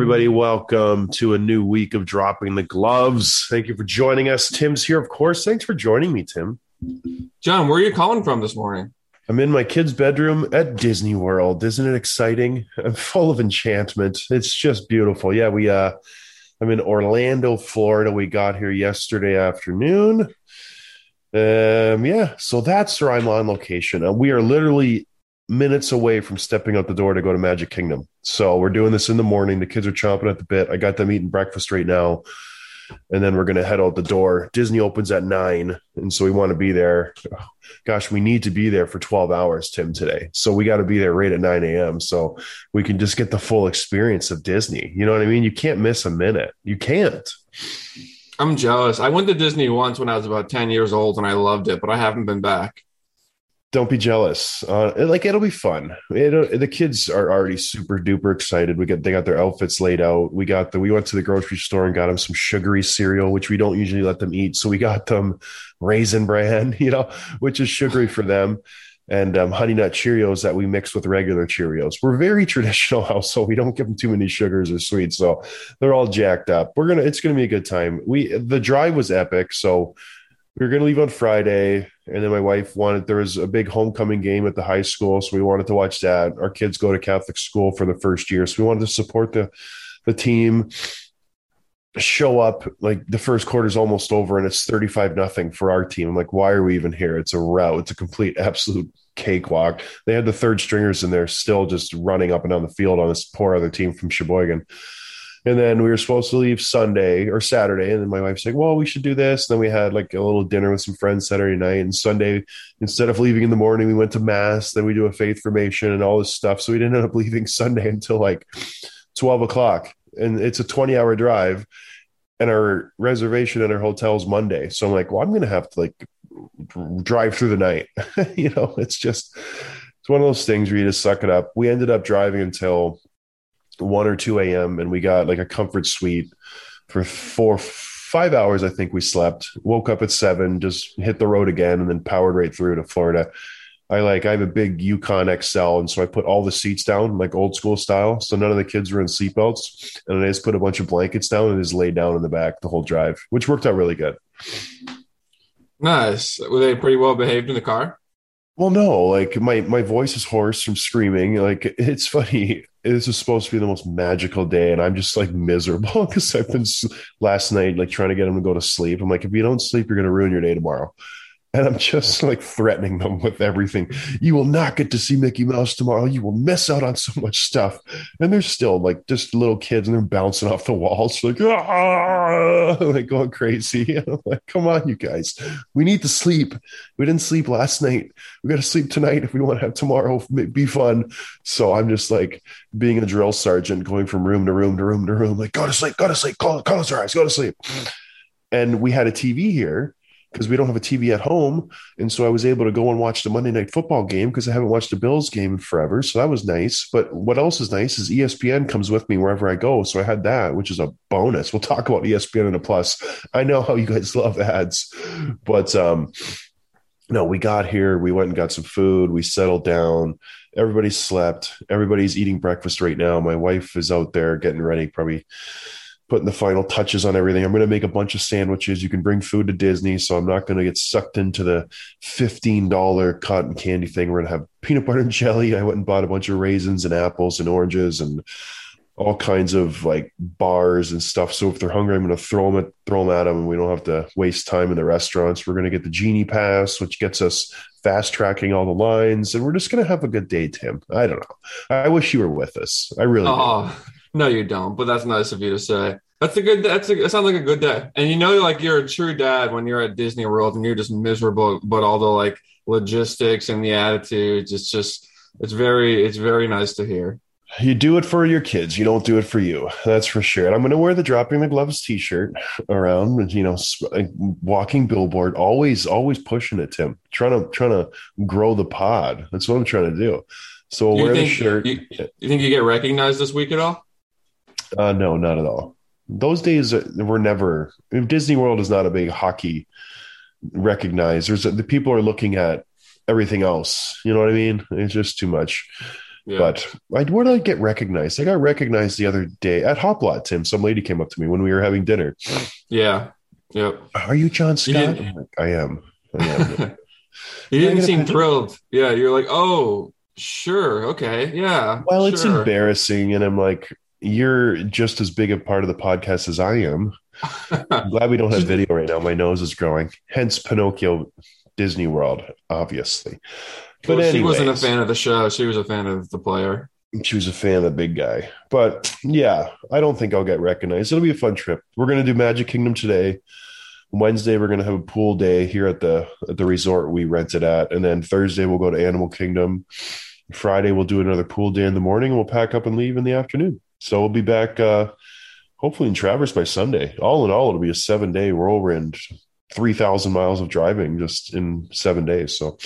Everybody, welcome to a new week of Dropping the Gloves. Thank you for joining us. Tim's here, of course. Thanks for joining me, Tim. John, where are you calling from this morning? I'm in my kid's bedroom at Disney World. Isn't it exciting? I'm full of enchantment. It's just beautiful. Yeah, we uh I'm in Orlando, Florida. We got here yesterday afternoon. Um yeah, so that's where I'm on location. Uh, we are literally minutes away from stepping out the door to go to Magic Kingdom. So we're doing this in the morning. The kids are chomping at the bit. I got them eating breakfast right now. And then we're going to head out the door. Disney opens at nine. And so we want to be there. Gosh, we need to be there for 12 hours, Tim, today. So we got to be there right at 9 a.m. So we can just get the full experience of Disney. You know what I mean? You can't miss a minute. You can't. I'm jealous. I went to Disney once when I was about 10 years old and I loved it, but I haven't been back. Don't be jealous. Uh, like it'll be fun. It'll, the kids are already super duper excited. We got they got their outfits laid out. We got the we went to the grocery store and got them some sugary cereal, which we don't usually let them eat. So we got them raisin bran, you know, which is sugary for them, and um, honey nut Cheerios that we mix with regular Cheerios. We're very traditional household. We don't give them too many sugars or sweets, so they're all jacked up. We're gonna. It's gonna be a good time. We the drive was epic. So we were going to leave on Friday, and then my wife wanted there was a big homecoming game at the high school, so we wanted to watch that. Our kids go to Catholic school for the first year, so we wanted to support the the team. Show up like the first quarter is almost over, and it's thirty five nothing for our team. I'm like, why are we even here? It's a rout. It's a complete absolute cakewalk. They had the third stringers in there still just running up and down the field on this poor other team from Sheboygan. And then we were supposed to leave Sunday or Saturday. And then my wife's like, well, we should do this. And then we had like a little dinner with some friends Saturday night. And Sunday, instead of leaving in the morning, we went to Mass. Then we do a faith formation and all this stuff. So we didn't end up leaving Sunday until like 12 o'clock. And it's a 20 hour drive. And our reservation at our hotel is Monday. So I'm like, well, I'm going to have to like drive through the night. you know, it's just, it's one of those things where you just suck it up. We ended up driving until 1 or 2 a.m. and we got like a comfort suite for four, five hours. I think we slept, woke up at seven, just hit the road again, and then powered right through to Florida. I like, I have a big Yukon XL. And so I put all the seats down, like old school style. So none of the kids were in seatbelts. And I just put a bunch of blankets down and just laid down in the back the whole drive, which worked out really good. Nice. Were they pretty well behaved in the car? Well, no, like my my voice is hoarse from screaming. Like it's funny. This is supposed to be the most magical day, and I'm just like miserable because I've been last night like trying to get him to go to sleep. I'm like, if you don't sleep, you're gonna ruin your day tomorrow. And I'm just like threatening them with everything. You will not get to see Mickey Mouse tomorrow. You will miss out on so much stuff. And they're still like just little kids and they're bouncing off the walls, like, ah, like going crazy. And I'm like, come on, you guys. We need to sleep. We didn't sleep last night. We got to sleep tonight if we want to have tomorrow be fun. So I'm just like being a drill sergeant, going from room to room to room to room, like, go to sleep, go to sleep, close, close your eyes, go to sleep. And we had a TV here because we don't have a TV at home. And so I was able to go and watch the Monday night football game because I haven't watched the Bills game in forever. So that was nice. But what else is nice is ESPN comes with me wherever I go. So I had that, which is a bonus. We'll talk about ESPN in a plus. I know how you guys love ads, but um, no, we got here, we went and got some food, we settled down. Everybody slept. Everybody's eating breakfast right now. My wife is out there getting ready, probably putting the final touches on everything. I'm going to make a bunch of sandwiches. You can bring food to Disney, so I'm not going to get sucked into the $15 cotton candy thing. We're going to have peanut butter and jelly. I went and bought a bunch of raisins and apples and oranges and all kinds of like bars and stuff. So if they're hungry, I'm going to throw them at throw them at them, and we don't have to waste time in the restaurants. We're going to get the genie pass, which gets us fast tracking all the lines, and we're just going to have a good day, Tim. I don't know. I wish you were with us. I really. do. Oh, No, you don't. But that's nice of you to say. That's a good. That's a. That sounds like a good day. And you know, like you're a true dad when you're at Disney World and you're just miserable. But all the like logistics and the attitudes, it's just. It's very. It's very nice to hear. You do it for your kids. You don't do it for you. That's for sure. And I'm going to wear the dropping the gloves T-shirt around. You know, walking billboard. Always, always pushing it, Tim. Trying to, trying to grow the pod. That's what I'm trying to do. So I'll Do wear the shirt. you, you think you get recognized this week at all? Uh, no, not at all. Those days were never. Disney World is not a big hockey recognized. There's the people are looking at everything else. You know what I mean? It's just too much. Yeah. But I, where did I get recognized? I got recognized the other day at Hoplot. Tim, some lady came up to me when we were having dinner. yeah. Yep. Are you John Scott? I'm like, I am. I am. you didn't seem thrilled. Yeah, you're like, oh, sure, okay, yeah. well, it's embarrassing, and I'm like, you're just as big a part of the podcast as I am. I'm glad we don't have video right now. My nose is growing. Hence Pinocchio Disney World, obviously. But Well, she wasn't a fan of the show. She was a fan of the player. She was a fan of the big guy. But yeah, I don't think I'll get recognized. It'll be a fun trip. We're gonna do Magic Kingdom today. Wednesday we're gonna have a pool day here at the at the resort we rented at, and then Thursday we'll go to Animal Kingdom. Friday we'll do another pool day in the morning, and we'll pack up and leave in the afternoon. So we'll be back uh hopefully in Traverse by Sunday. All in all, it'll be a seven day whirlwind, three thousand miles of driving just in seven days. So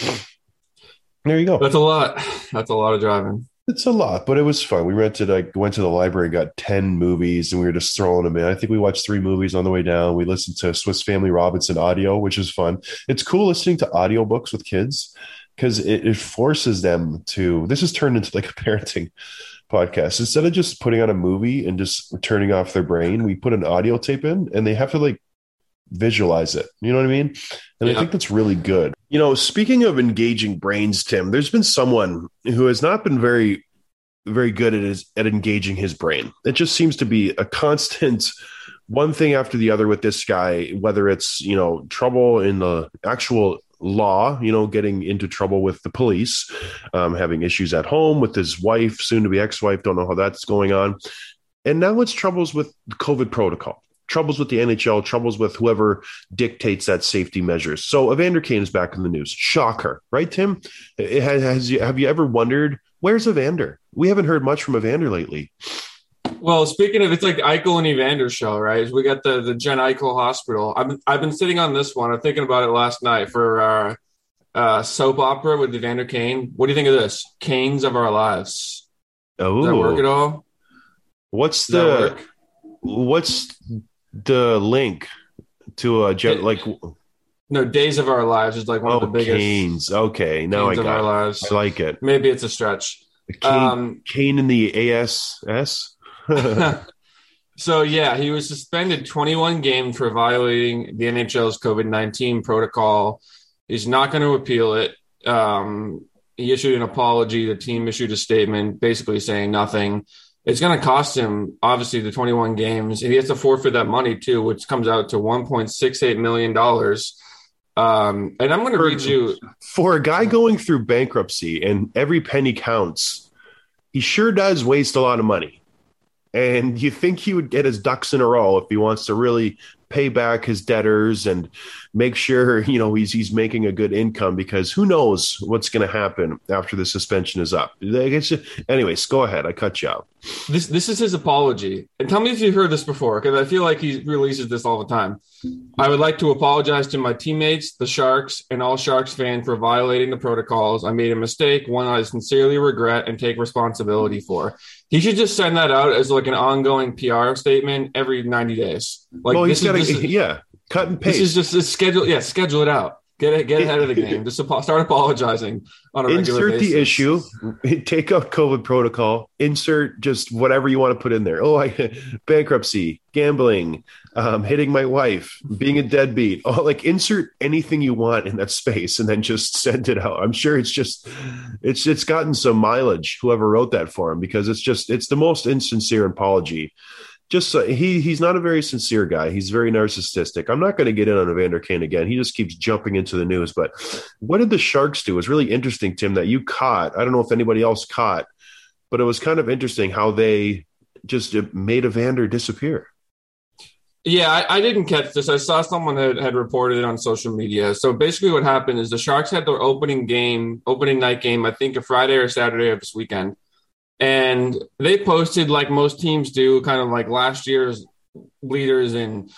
there you go. That's a lot. That's a lot of driving. It's a lot, but it was fun. We rented, I went to the library, got 10 movies, and we were just throwing them in. I think we watched three movies on the way down. We listened to Swiss Family Robinson audio, which is fun. It's cool listening to audiobooks with kids because it, it forces them to. This has turned into like a parenting podcast. Instead of just putting on a movie and just turning off their brain, we put an audio tape in and they have to like visualize it. You know what I mean? And I think that's really good. You know, speaking of engaging brains, Tim, there's been someone who has not been very, very good at his, at engaging his brain. It just seems to be a constant one thing after the other with this guy, whether it's, you know, trouble in the actual law, you know, getting into trouble with the police, um, having issues at home with his wife, soon to be ex wife, don't know how that's going on. And now it's troubles with the COVID protocol, troubles with the NHL, troubles with whoever dictates that safety measures. So Evander Kane is back in the news. Shocker, right, Tim? Has, has you, have you ever wondered where's Evander? We haven't heard much from Evander lately. Well, speaking of, it's like Eichel and Evander show, right? We got the the Jen Eichel Hospital. I've been I've been sitting on this one. I'm thinking about it last night for our uh, soap opera with Evander Kane. What do you think of this? Canes of our lives. Does that work at Oh, all? what's the what's the link to a It- like No, Days of Our Lives is like one oh of the biggest Canes? Okay, now I Canes of Our got. It. Lives. I like it. Maybe it's a stretch. Kane, Um, Kane in the ASS. so yeah, he was suspended 21 games for violating the NHL's COVID 19 protocol. He's not going to appeal it. Um, he issued an apology. The team issued a statement basically saying nothing. It's going to cost him obviously the 21 games. And he has to forfeit that money too, which comes out to 1.68 million dollars. Um, and I'm going to read you. For a guy going through bankruptcy and every penny counts, he sure does waste a lot of money. And you think he would get his ducks in a row if he wants to really pay back his debtors and make sure you know he's he's making a good income because who knows what's going to happen after the suspension is up. Anyways, go ahead. I cut you out. This this is his apology. And tell me if you've heard this before, because I feel like he releases this all the time. I would like to apologize to my teammates, the Sharks, and all Sharks fans for violating the protocols. I made a mistake, one I sincerely regret and take responsibility for. He should just send that out as like an ongoing PR statement every 90 days. Like well, this he's is, got to yeah, cut and paste. this is just a schedule. Yeah, schedule it out. Get it, get ahead of the game. Just start apologizing on a regular insert basis. the issue. Take out covid protocol. Insert just whatever you want to put in there. Oh i bankruptcy gambling um, hitting my wife being a deadbeat. Oh like insert anything you want in that space and then just send it out. I'm sure it's just it's it's gotten some mileage whoever wrote that for him because it's just it's the most insincere apology just uh, he he's not a very sincere guy. He's very narcissistic. I'm not going to get in on Evander Kane again. He just keeps jumping into the news. But what did the Sharks do? It was really interesting, Tim, that you caught. I don't know if anybody else caught, but it was kind of interesting how they just made Evander disappear. Yeah, I, I didn't catch this. I saw someone had reported it on social media. So basically, what happened is the Sharks had their opening game, opening night game, I think a Friday or Saturday of this weekend. And they posted, like most teams do, kind of like last year's leaders in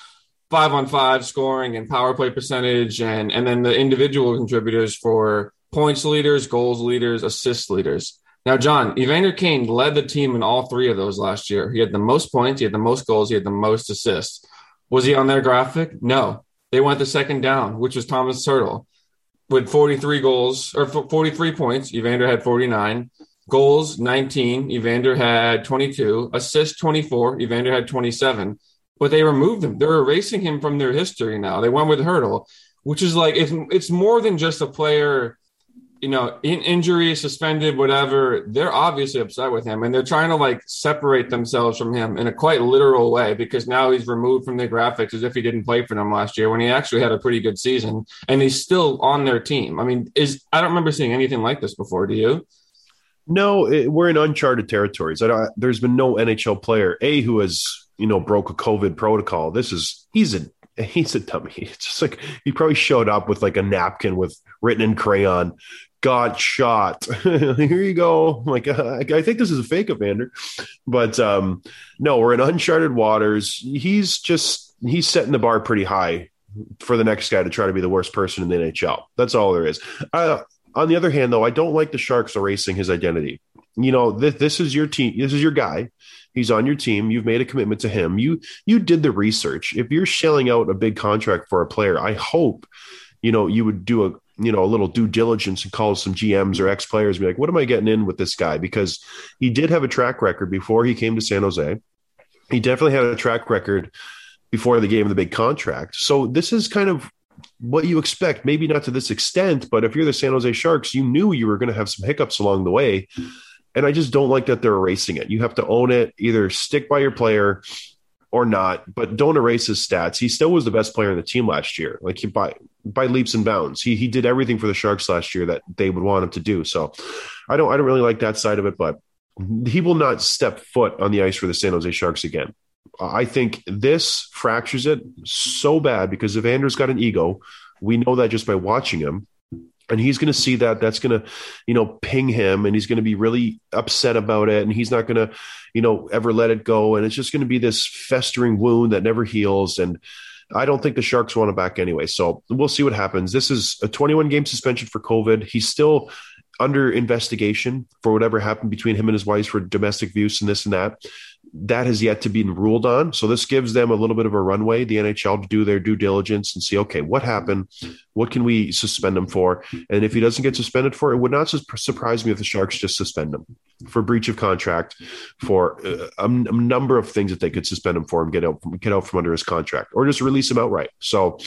five on five scoring and power play percentage, and, and then the individual contributors for points leaders, goals leaders, assist leaders. Now, John, Evander Kane led the team in all three of those last year. He had the most points, he had the most goals, he had the most assists. Was he on their graphic? No. They went the second down, which was Thomas Hertl with 43 goals or 43 points. Evander had 49. Goals 19. Evander had 22. Assists 24. Evander had 27. But they removed him. They're erasing him from their history now. They went with Hertl, which is like it's it's more than just a player, you know, in injury, suspended, whatever. They're obviously upset with him, and they're trying to like separate themselves from him in a quite literal way because now he's removed from the graphics as if he didn't play for them last year when he actually had a pretty good season, and he's still on their team. I mean, is I don't remember seeing anything like this before. Do you? No, it, we're in uncharted territories. There's been no NHL player a who has you know broke a COVID protocol. This is he's a he's a dummy. It's just like he probably showed up with like a napkin with written in crayon. Got shot. Here you go. Like uh, I think this is a fake Evander, but um, no, we're in uncharted waters. He's just he's setting the bar pretty high for the next guy to try to be the worst person in the NHL. That's all there is. Uh, on the other hand, though, I don't like the Sharks erasing his identity. You know, this, is your team. This is your guy. He's on your team. You've made a commitment to him. You you did the research. If you're shelling out a big contract for a player, I hope you know you would do a you know a little due diligence and call some GMs or ex players. Be like, what am I getting in with this guy? Because he did have a track record before he came to San Jose. He definitely had a track record before they gave him the big contract. So this is kind of what you expect. Maybe not to this extent, but if you're the San Jose Sharks, you knew you were going to have some hiccups along the way. And I just don't like that they're erasing it. You have to own it, either stick by your player or not, but don't erase his stats. He still was the best player in the team last year, like he, by by leaps and bounds. He he did everything for the Sharks last year that they would want him to do. So I don't I don't really like that side of it, but he will not step foot on the ice for the San Jose Sharks again. I think this fractures it so bad because Evander's got an ego. We know that just by watching him. And he's going to see that. That's going to, you know, ping him and he's going to be really upset about it. And he's not going to, you know, ever let it go. And it's just going to be this festering wound that never heals. And I don't think the Sharks want him back anyway. So we'll see what happens. This is a 21 game suspension for COVID. He's still under investigation for whatever happened between him and his wife for domestic abuse and this and that. That has yet to be ruled on. So this gives them a little bit of a runway, the NHL, to do their due diligence and see, okay, what happened? What can we suspend him for? And if he doesn't get suspended for it, would not su- surprise me if the Sharks just suspend him for breach of contract, for uh, a, a number of things that they could suspend him for and get out, get out from under his contract, or just release him outright. So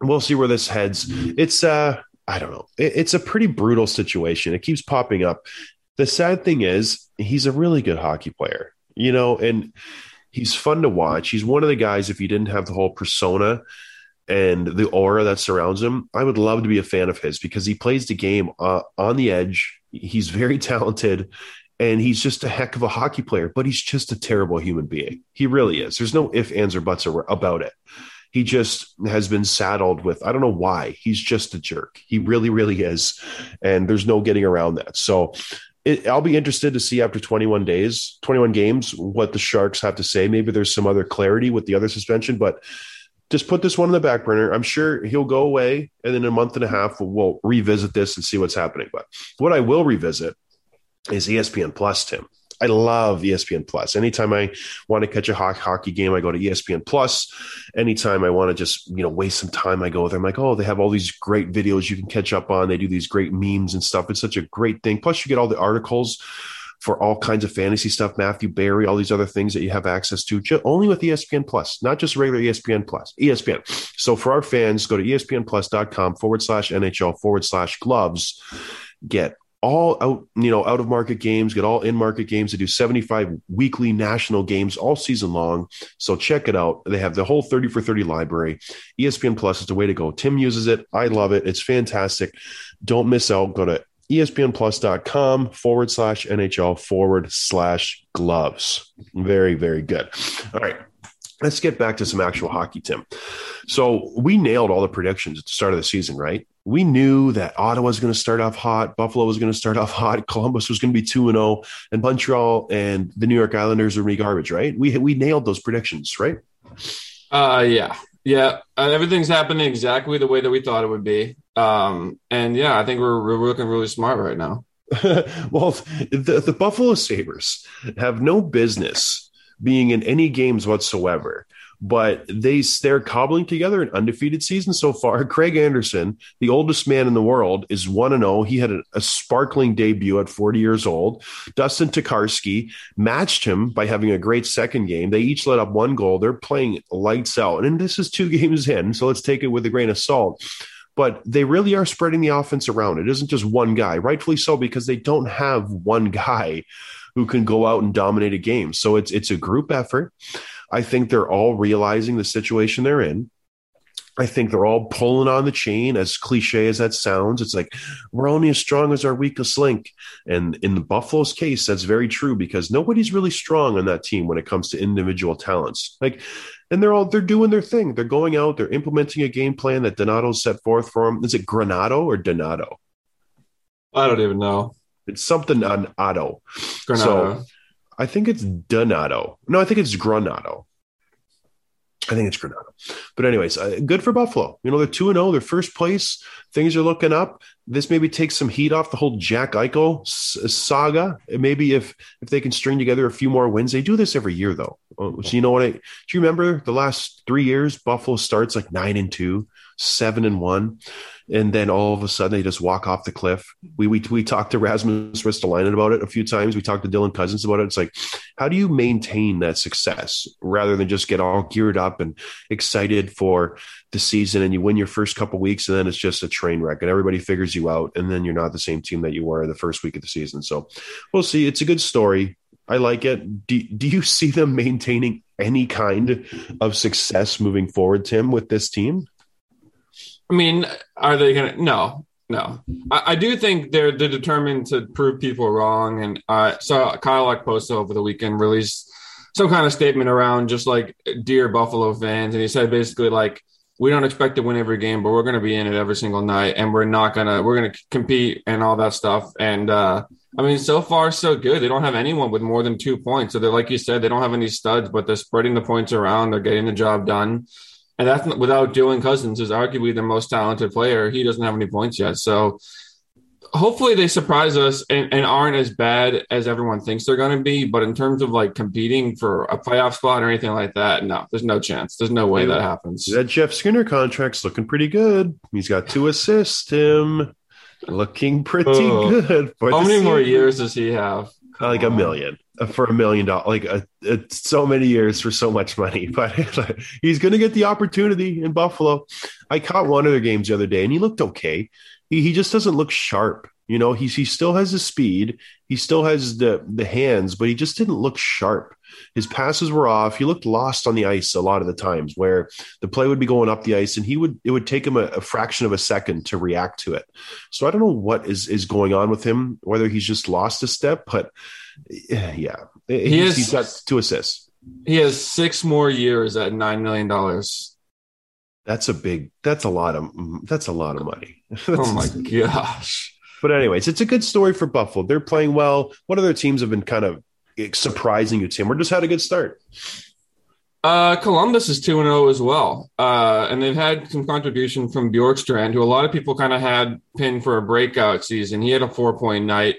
we'll see where this heads. It's uh I don't know. It, it's a pretty brutal situation. It keeps popping up. The sad thing is, he's a really good hockey player, you know, and he's fun to watch. He's one of the guys, if he didn't have the whole persona and the aura that surrounds him, I would love to be a fan of his because he plays the game uh, on the edge. He's very talented and he's just a heck of a hockey player, but he's just a terrible human being. He really is. There's no ifs, ands, or buts about it. he just has been saddled with I don't know why. He's just a jerk. He really, really is, and there's no getting around that. So. It, I'll be interested to see after 21 days, 21 games, what the Sharks have to say. Maybe there's some other clarity with the other suspension, but just put this one in the back burner. I'm sure he'll go away, and then in a month and a half, we'll, we'll revisit this and see what's happening. But what I will revisit is ESPN Plus, Tim. I love ESPN Plus. Anytime I want to catch a hockey game, I go to ESPN Plus. Anytime I want to just you know waste some time, I go there. I'm like, oh, they have all these great videos you can catch up on. They do these great memes and stuff. It's such a great thing. Plus, you get all the articles for all kinds of fantasy stuff, Matthew Berry, all these other things that you have access to, only with ESPN Plus, not just regular ESPN Plus, ESPN. So for our fans, go to ESPNplus.com forward slash NHL forward slash gloves. Get all out, you know, out of market games, get all in market games. They do 75 weekly national games all season long. So check it out. They have the whole 30 for 30 library. ESPN Plus is the way to go. Tim uses it. I love it. It's fantastic. Don't miss out. Go to espnplus.com forward slash NHL forward slash gloves. Very, very good. All right. Let's get back to some actual hockey, Tim. So we nailed all the predictions at the start of the season, right? We knew that Ottawa was going to start off hot, Buffalo was going to start off hot, Columbus was going to be 2 and 0, and Montreal and the New York Islanders would be garbage, right? We we nailed those predictions, right? Uh, yeah, yeah. Uh, everything's happening exactly the way that we thought it would be. Um, and yeah, I think we're, we're looking really smart right now. well, the, the Buffalo Sabres have no business being in any games whatsoever, but they they're cobbling together an undefeated season so far. Craig Anderson, the oldest man in the world, is one and zero. He had a, a sparkling debut at forty years old. Dustin Tokarski matched him by having a great second game. They each let up one goal. They're playing lights out, and this is two games in, so let's take it with a grain of salt but they really are spreading the offense around. It isn't just one guy, rightfully so, because they don't have one guy who can go out and dominate a game. So it's it's a group effort. I think they're all realizing the situation they're in. I think they're all pulling on the chain, as cliche as that sounds. It's like we're only as strong as our weakest link. And in the Buffalo's case, that's very true because nobody's really strong on that team when it comes to individual talents. Like, and they're all they're doing their thing. They're going out, they're implementing a game plan that Donato set forth for them. Is it Granado or Donato? I don't even know. It's something on Otto. Granada. So I think it's Donato. No, I think it's Granado. I think it's Granada. But anyways, uh, good for Buffalo. You know, they're 2 0, they're first place. Things are looking up. This maybe takes some heat off the whole Jack Eichel s- saga. Maybe if if they can string together a few more wins. They do this every year though. Uh, So you know what I do you remember the last 3 years Buffalo starts like 9 and 2, 7 and 1 and then all of a sudden they just walk off the cliff. We we we talked to Rasmus Ristolainen about it a few times. We talked to Dylan Cozens about it. It's like, how do you maintain that success rather than just get all geared up and excited for the season and you win your first couple weeks and then it's just a train wreck and everybody figures you out and then you're not the same team that you were the first week of the season. So we'll see. It's a good story. I like it. Do, do you see them maintaining any kind of success moving forward, Tim, with this team? I mean, are they gonna? No, no. I, I do think they're they're determined to prove people wrong. And uh, so Kyle Okposo over the weekend released some kind of statement around just like dear Buffalo fans, and he said basically like we don't expect to win every game, but we're going to be in it every single night, and we're not gonna we're gonna compete and all that stuff. And uh, I mean, so far so good. They don't have anyone with more than two points. So they're like you said, they don't have any studs, but they're spreading the points around. They're getting the job done. And that's without Dylan Cozens, is arguably the most talented player. He doesn't have any points yet. So hopefully they surprise us and, and aren't as bad as everyone thinks they're going to be. But in terms of like competing for a playoff spot or anything like that, no, there's no chance. There's no way that happens. That Jeff Skinner contract's looking pretty good. He's got two assists, Tim. Looking pretty Oh. good. for How many more years does he have? Like a million for a million dollars. Like a, it's so many years for so much money. But he's going to get the opportunity in Buffalo. I caught one of their games the other day, and he looked okay. He he just doesn't look sharp. You know, he's he still has the speed. He still has the the hands, but he just didn't look sharp. His passes were off. He looked lost on the ice a lot of the times where the play would be going up the ice and he would it would take him a, a fraction of a second to react to it. So I don't know what is is going on with him, whether he's just lost a step, but yeah. He He's- is- he's got two assists. He has six more years at $9 million. That's a big. That's a lot of. That's a lot of money. Oh my gosh. But anyways, it's a good story for Buffalo. They're playing well. What other teams have been kind of surprising you, Tim? We're just had a good start. Uh, Columbus is 2 0 as well. Uh, and they've had some contribution from Bjorkstrand, who a lot of people kind of had pinned for a breakout season. He had a four point night.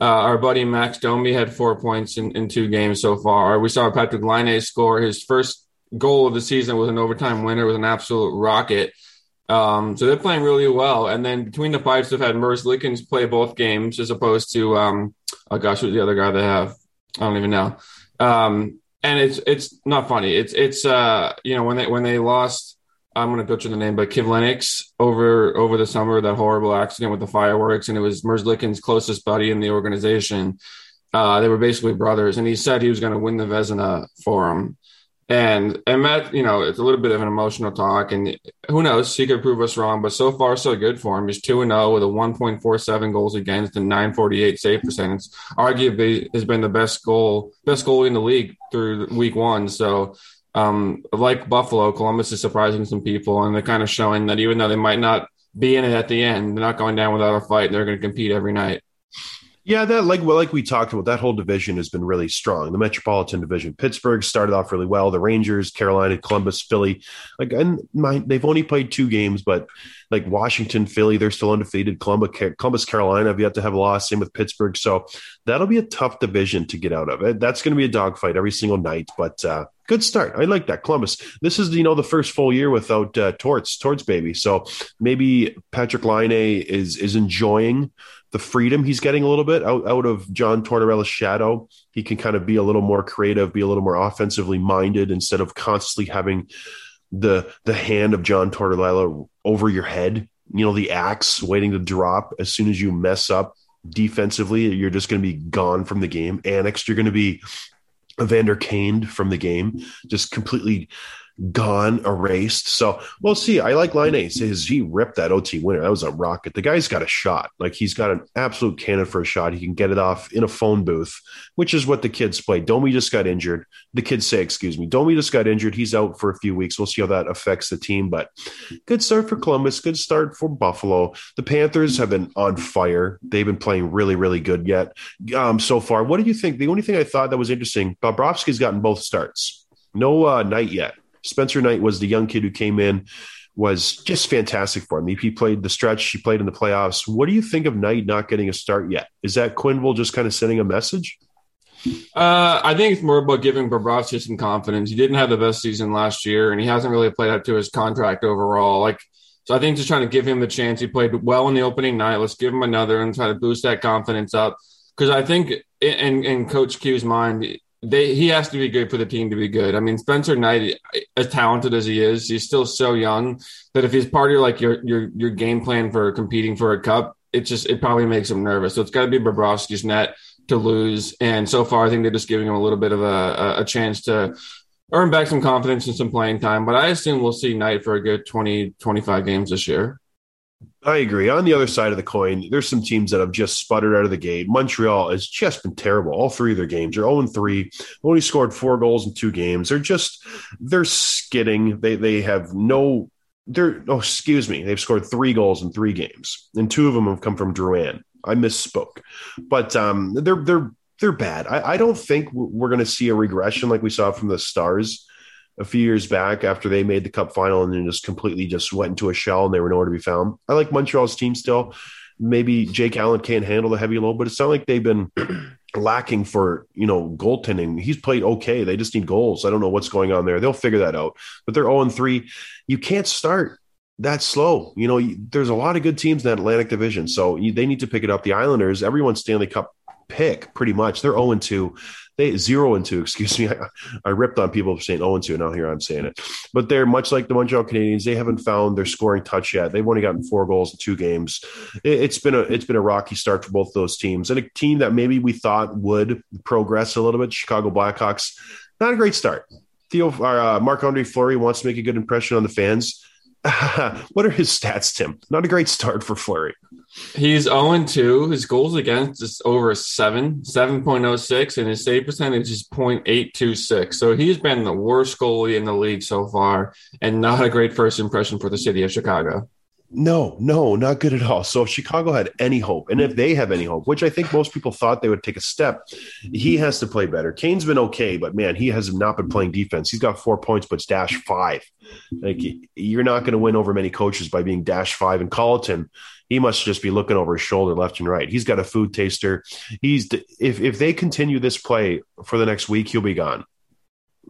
Uh, our buddy Max Domi had four points in, in two games so far. We saw Patrick Laine score his first goal of the season was an overtime winner with an absolute rocket. Um, so they're playing really well. And then between the pipes, they've had Merzlikins play both games as opposed to, um, oh gosh, who's the other guy they have? I don't even know. Um, and it's it's not funny. It's it's uh you know when they when they lost, I'm gonna butcher the name, but Kivlenieks over over the summer that horrible accident with the fireworks, and it was Merzlikins' closest buddy in the organization. Uh, they were basically brothers, and he said he was going to win the Vezina for him. And and Matt, you know, it's a little bit of an emotional talk, and who knows, he could prove us wrong. But so far, so good for him. He's two and zero with a one point four seven goals against and nine forty eight save percentage. Arguably, has been the best goal, best goalie in the league through week one. So, um, like Buffalo, Columbus is surprising some people, and they're kind of showing that even though they might not be in it at the end, they're not going down without a fight. They're going to compete every night. Yeah, that like well, like we talked about, that whole division has been really strong. The Metropolitan Division, Pittsburgh started off really well. The Rangers, Carolina, Columbus, Philly, like and my, they've only played two games, but like Washington, Philly, they're still undefeated. Columbus, Columbus, Carolina have yet to have a loss. Same with Pittsburgh. So that'll be a tough division to get out of. That's going to be a dogfight every single night. But uh, good start. I like that. Columbus. This is you know the first full year without uh, Torts, Torts baby. So maybe Patrick Laine is is enjoying the freedom he's getting a little bit out, out of John Tortorella's shadow. He can kind of be a little more creative, be a little more offensively minded instead of constantly having the the hand of John Tortorella over your head. You know, the axe waiting to drop as soon as you mess up defensively. You're just going to be gone from the game. Annexed, you're going to be Evander Kane from the game, just completely gone, erased. So we'll see. I like Line Ace. His he ripped that OT winner. That was a rocket. The guy's got a shot. Like he's got an absolute cannon for a shot. He can get it off in a phone booth, which is what the kids play. Domi just got injured. The kids say, excuse me, Domi just got injured. He's out for a few weeks. We'll see how that affects the team. But good start for Columbus. Good start for Buffalo. The Panthers have been on fire. They've been playing really, really good yet um, so far. What do you think? The only thing I thought that was interesting, Bobrovsky's gotten both starts. No uh, Knight yet. Spencer Knight was the young kid who came in, was just fantastic for him. He played the stretch, he played in the playoffs. What do you think of Knight not getting a start yet? Is that Quenneville just kind of sending a message? Uh, I think it's more about giving Bobrovsky some confidence. He didn't have the best season last year, and he hasn't really played up to his contract overall. Like, so I think just trying to give him the chance. He played well in the opening night. Let's give him another and try to boost that confidence up. Because I think in, in Coach Q's mind, they he has to be good for the team to be good. I mean, Spencer Knight, as talented as he is, he's still so young that if he's part of like your your your game plan for competing for a cup, it just it probably makes him nervous. So it's got to be Bobrovsky's net to lose. And so far, I think they're just giving him a little bit of a, a chance to earn back some confidence and some playing time. But I assume we'll see Knight for a good 20, 25 games this year. I agree. On the other side of the coin, there's some teams that have just sputtered out of the gate. Montreal has just been terrible. All three of their games are 0 3, only scored four goals in two games. They're just they're skidding. They they have no they're oh excuse me. They've scored three goals in three games, and two of them have come from Drouin. I misspoke, but um, they're they're they're bad. I, I don't think we're going to see a regression like we saw from the Stars a few years back after they made the Cup final and then just completely just went into a shell and they were nowhere to be found. I like Montreal's team still. Maybe Jake Allen can't handle the heavy load, but it's not like they've been lacking for you know goaltending. He's played okay. They just need goals. I don't know what's going on there. They'll figure that out. But they're 0 3. You can't start that slow. You know, there's a lot of good teams in that Atlantic Division, so you, they need to pick it up. The Islanders, everyone's Stanley Cup pick pretty much. They're 0 2. They zero and two, excuse me. I, I ripped on people for saying 0 and 2. Now here I'm saying it. But they're much like the Montreal Canadiens. They haven't found their scoring touch yet. They've only gotten four goals in two games. It, it's been a it's been a rocky start for both those teams. And a team that maybe we thought would progress a little bit, Chicago Blackhawks, not a great start. Theo uh, Marc Andre Fleury wants to make a good impression on the fans. what are his stats, Tim? Not a great start for Fleury. He's 0 2. His goals against is over 7, 7.06, and his save percentage is 0.826. So he's been the worst goalie in the league so far, and not a great first impression for the city of Chicago. No, no, not good at all. So if Chicago had any hope, and if they have any hope, which I think most people thought they would take a step, he has to play better. Kane's been okay, but man, he has not been playing defense. He's got four points, but it's dash five. Like you're not going to win over many coaches by being dash five. And Colliton, he must just be looking over his shoulder left and right. He's got a food taster. He's if if they continue this play for the next week, he'll be gone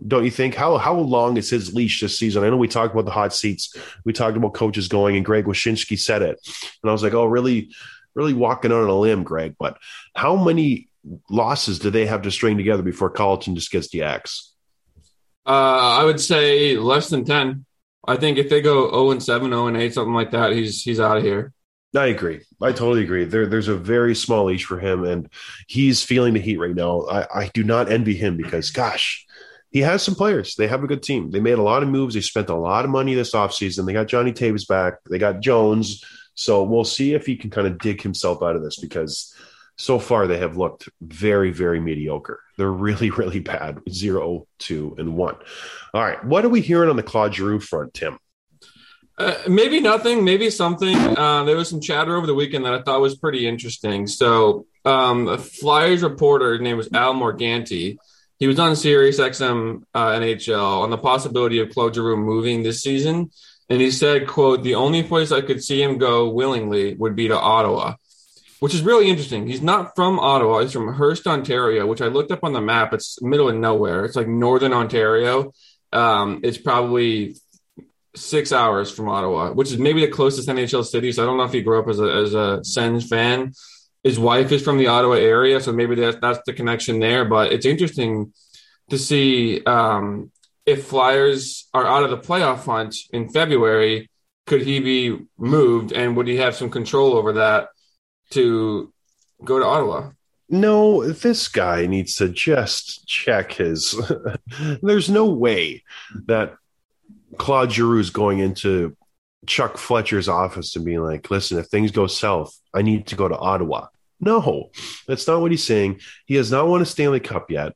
don't you think? How how long is his leash this season? I know we talked about the hot seats, we talked about coaches going, and Greg Wyshynski said it, and I was like, oh, really, really walking on a limb, Greg. But how many losses do they have to string together before Colliton just gets the axe? Uh, I would say less than 10. I think if they go 0 and 7, 0 and 8, something like that, he's he's out of here. I agree. I totally agree. There, there's a very small leash for him, and he's feeling the heat right now. I, I do not envy him because, gosh, he has some players. They have a good team. They made a lot of moves. They spent a lot of money this offseason. They got Johnny Toews back. They got Jones. So we'll see if he can kind of dig himself out of this because so far they have looked very, very mediocre. They're really, really bad. Zero, two, and one. All right. What are we hearing on the Claude Giroux front, Tim? Uh, maybe nothing, maybe something. Uh, there was some chatter over the weekend that I thought was pretty interesting. So, um, a Flyers reporter, his name was Al Morganti. He was on Sirius XM uh, NHL on the possibility of Claude Giroux moving this season, and he said, "quote The only place I could see him go willingly would be to Ottawa." Which is really interesting. He's not from Ottawa. He's from Hearst, Ontario, which I looked up on the map. It's middle of nowhere. It's like northern Ontario. Um, it's probably six hours from Ottawa, which is maybe the closest NHL city. So I don't know if he grew up as a as a Sens fan. His wife is from the Ottawa area, so maybe that's that's the connection there. But it's interesting to see um, if Flyers are out of the playoff hunt in February. Could he be moved, and would he have some control over that to go to Ottawa? No, this guy needs to just check his. There's no way that Claude Giroux is going into Chuck Fletcher's office and being like, listen, if things go south, I need to go to Ottawa. No, that's not what he's saying. He has not won a Stanley Cup yet.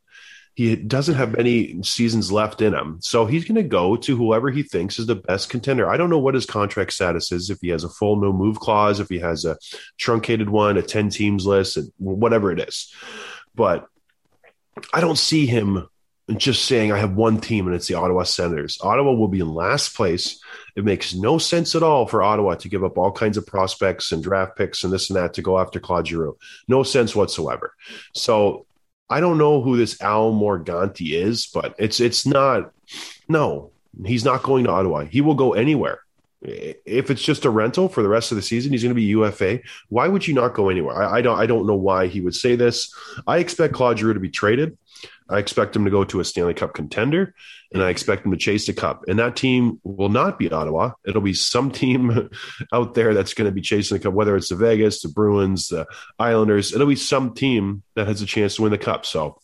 He doesn't have many seasons left in him. So he's going to go to whoever he thinks is the best contender. I don't know what his contract status is, if he has a full no move clause, if he has a truncated one, a 10 teams list, whatever it is. But I don't see him just saying I have one team and it's the Ottawa Senators. Ottawa will be in last place. It makes no sense at all for Ottawa to give up all kinds of prospects and draft picks and this and that to go after Claude Giroux. No sense whatsoever. So I don't know who this Al Morganti is, but it's it's not. No, he's not going to Ottawa. He will go anywhere. If it's just a rental for the rest of the season, he's going to be UFA. Why would you not go anywhere? I, I don't. I don't know why he would say this. I expect Claude Giroux to be traded. I expect him to go to a Stanley Cup contender, and I expect him to chase the cup. And that team will not be Ottawa. It'll be some team out there that's going to be chasing the cup, whether it's the Vegas, the Bruins, the Islanders. It'll be some team that has a chance to win the cup. So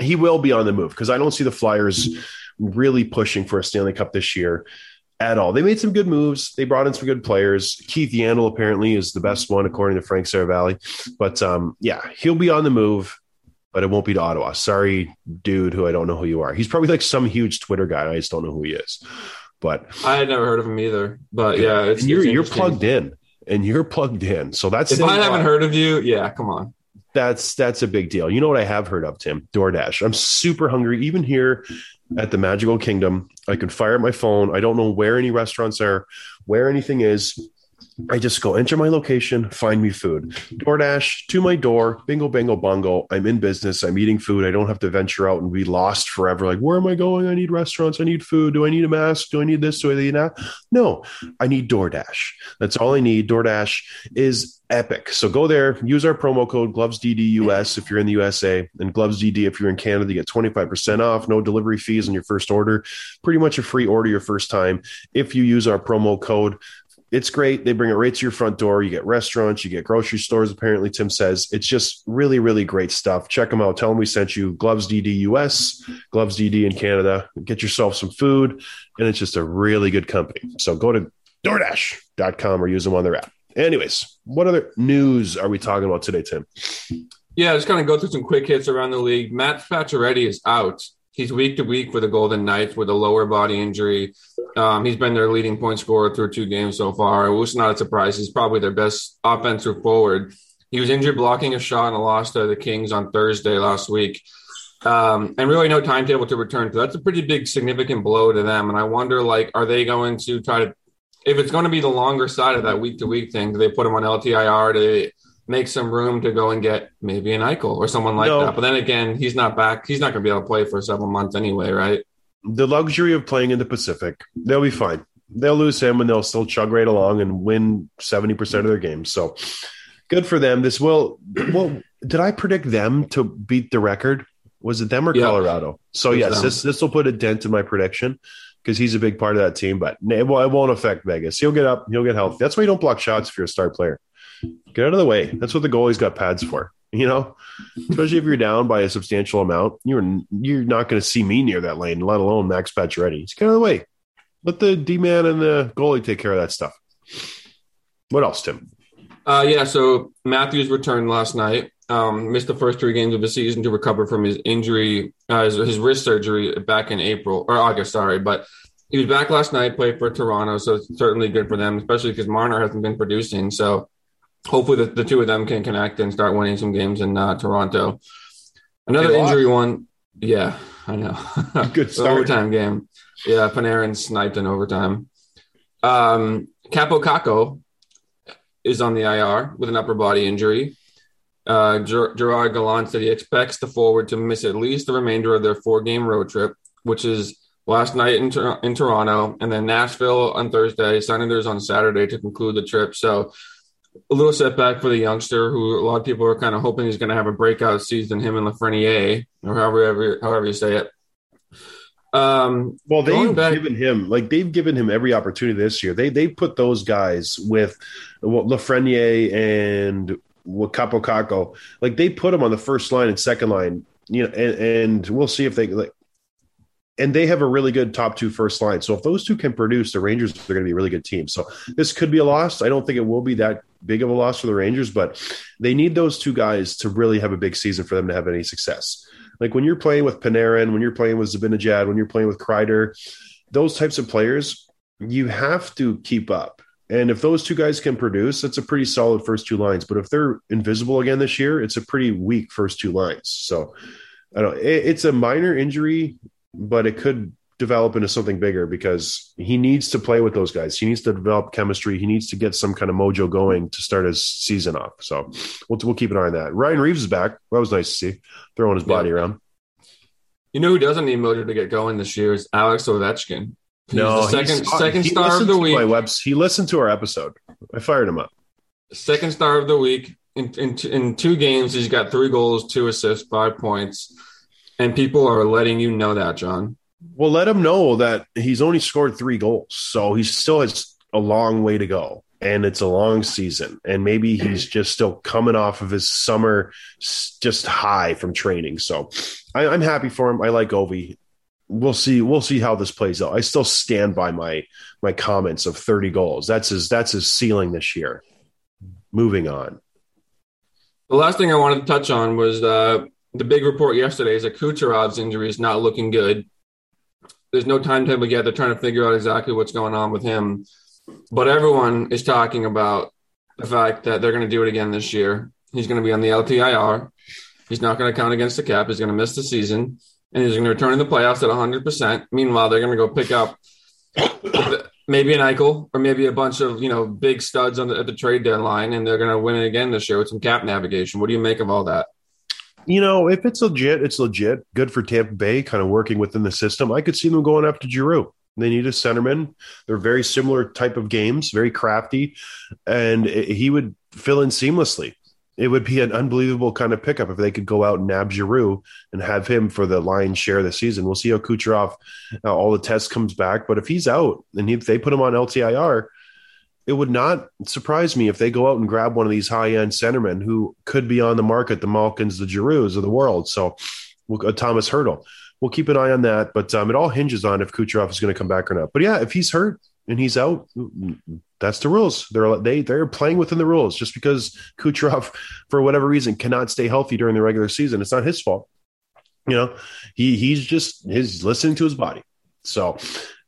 he will be on the move because I don't see the Flyers really pushing for a Stanley Cup this year at all. They made some good moves. They brought in some good players. Keith Yandle apparently is the best one according to Frank Seravalli. But um, yeah, he'll be on the move but it won't be to Ottawa. Sorry, dude, who I don't know who you are. He's probably like some huge Twitter guy. I just don't know who he is. But I had never heard of him either. But yeah, it's, you're it's you're plugged in, and you're plugged in. So that's If I haven't heard of you, yeah, come on. that's that's a big deal. You know what I have heard of, Tim? DoorDash. I'm super hungry. Even here at the Magical Kingdom, I can fire up my phone. I don't know where any restaurants are, where anything is. I just go enter my location, find me food. DoorDash to my door, bingo, bango, bongo. I'm in business. I'm eating food. I don't have to venture out and be lost forever. Like, where am I going? I need restaurants. I need food. Do I need a mask? Do I need this? Do I need that? No, I need DoorDash. That's all I need. DoorDash is epic. So go there, use our promo code GlovesDDUS if you're in the USA and GlovesDD if you're in Canada. You get 25% off, no delivery fees on your first order. Pretty much a free order your first time if you use our promo code it's great. They bring it right to your front door. You get restaurants, you get grocery stores. Apparently, Tim says it's just really, really great stuff. Check them out. Tell them we sent you Gloves DD US, Gloves DD in Canada. Get yourself some food, and it's just a really good company. So go to DoorDash.com or use them on their app. Anyways, what other news are we talking about today, Tim? Yeah, just kind of go through some quick hits around the league. Matt Pacioretty is out. He's week to week for the Golden Knights with a lower body injury. Um, he's been their leading point scorer through two games so far. It was not a surprise. He's probably their best offensive forward. He was injured blocking a shot and a loss to the Kings on Thursday last week. Um, and really no timetable to return to. That's a pretty big, significant blow to them. And I wonder, like, are they going to try to, if it's going to be the longer side of that week to week thing, do they put him on LTIR? Do they make some room to go and get maybe an Eichel or someone like No. that? But then again, he's not back. He's not going to be able to play for several months anyway, right? The luxury of playing in the Pacific, they'll be fine. They'll lose him and they'll still chug right along and win 70% of their games. So good for them. This will, well, did I predict them to beat the record? Was it them or Yeah. Colorado? So yes, them. this this will put a dent in my prediction because he's a big part of that team. But it won't affect Vegas. He'll get up. He'll get healthy. That's why you don't block shots if you're a star player. Get out of the way. That's what the goalie's got pads for. You know, especially if you're down by a substantial amount, you're you're not going to see me near that lane, let alone Max Pacioretty. Just get out of the way. Let the D man and the goalie take care of that stuff. What else, Tim? Uh, yeah, so Matthews returned last night. Um, missed the first three games of the season to recover from his injury, uh, his, his wrist surgery back in April or August, sorry. But he was back last night, played for Toronto, so it's certainly good for them, especially because Marner hasn't been producing. So hopefully the, the two of them can connect and start winning some games in uh, Toronto. Another injury one, yeah, I know. Good start. overtime game. Yeah, Panarin sniped in overtime. Um, Kaapo Kakko is on the IR with an upper body injury. Uh, Ger- Gerard Gallant said he expects the forward to miss at least the remainder of their four game road trip, which is last night in, Tor- in Toronto and then Nashville on Thursday, Senators on Saturday to conclude the trip. So a little setback for the youngster who a lot of people are kind of hoping he's going to have a breakout season, him and Lafreniere, or however, however you say it. Um, Well, they've back- given him like they've given him every opportunity this year. They they put those guys with well, Lafreniere and what Kaapo Kakko, like they put them on the first line and second line. You know, and, and we'll see if they like. And they have a really good top two first line. So if those two can produce, the Rangers are going to be a really good team. So this could be a loss. I don't think it will be that big of a loss for the Rangers, but they need those two guys to really have a big season for them to have any success. Like when you're playing with Panarin, when you're playing with Zibanejad, when you're playing with Kreider, those types of players, you have to keep up. And if those two guys can produce, it's a pretty solid first two lines. But if they're invisible again this year, it's a pretty weak first two lines. So I don't. It, it's a minor injury, but it could develop into something bigger because he needs to play with those guys. He needs to develop chemistry. He needs to get some kind of mojo going to start his season off. So we'll, we'll keep an eye on that. Ryan Reaves is back. That was nice to see, throwing his body around. You know who doesn't need mojo to get going this year is Alex Ovechkin. He's the second he's- second star of the week. My webs. He listened to our episode. I fired him up. Second star of the week. In, in in two games, he's got three goals, two assists, five points, and people are letting you know that, John. Well, let him know that he's only scored three goals, so he still has a long way to go, and it's a long season, and maybe he's just still coming off of his summer just high from training. So I, I'm happy for him. I like Ovi. We'll see. We'll see how this plays out. I still stand by my my comments of 30 goals. That's his. That's his ceiling this year. Moving on. The last thing I wanted to touch on was uh, the big report yesterday is that Kucherov's injury is not looking good. There's no timetable yet. They're trying to figure out exactly what's going on with him. But everyone is talking about the fact that they're going to do it again this year. He's going to be on the LTIR. He's not going to count against the cap. He's going to miss the season. And he's going to return in the playoffs at 100%. Meanwhile, they're going to go pick up maybe an Eichel or maybe a bunch of you know big studs on the, at the trade deadline, and they're going to win it again this year with some cap navigation. What do you make of all that? You know, if it's legit, it's legit. Good for Tampa Bay, kind of working within the system. I could see them going after Giroux. They need a centerman. They're very similar type of games, very crafty, and it- he would fill in seamlessly. It would be an unbelievable kind of pickup if they could go out and nab Giroux and have him for the lion's share of the season. We'll see how Kucherov, uh, all the tests comes back. But if he's out and if they put him on LTIR, it would not surprise me if they go out and grab one of these high end centermen who could be on the market, the Malkins, the Giroux of the world. So, Thomas Hertl. We'll keep an eye on that, but um, it all hinges on if Kucherov is going to come back or not. But yeah, if he's hurt, and he's out, that's the rules. They're they they're playing within the rules. Just because Kucherov, for whatever reason, cannot stay healthy during the regular season, it's not his fault. You know, he he's just he's listening to his body. So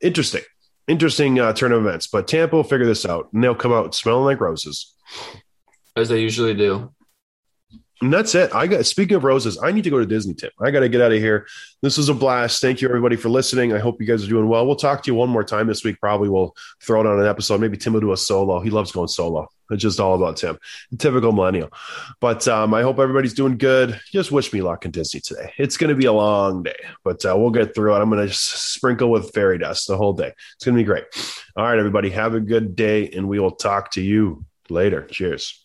interesting, interesting uh, turn of events. But Tampa will figure this out, and they'll come out smelling like roses. as they usually do. And that's it. I got speaking of roses, I need to go to Disney Tim. I got to get out of here. This was a blast. Thank you everybody for listening. I hope you guys are doing well. We'll talk to you one more time this week. Probably we'll throw it on an episode. Maybe Tim will do a solo. He loves going solo. It's just all about Tim. Typical millennial. But um, I hope everybody's doing good. Just wish me luck in Disney today. It's going to be a long day, but uh, we'll get through it. I'm going to sprinkle with fairy dust the whole day. It's going to be great. All right, everybody, have a good day, and we will talk to you later. Cheers.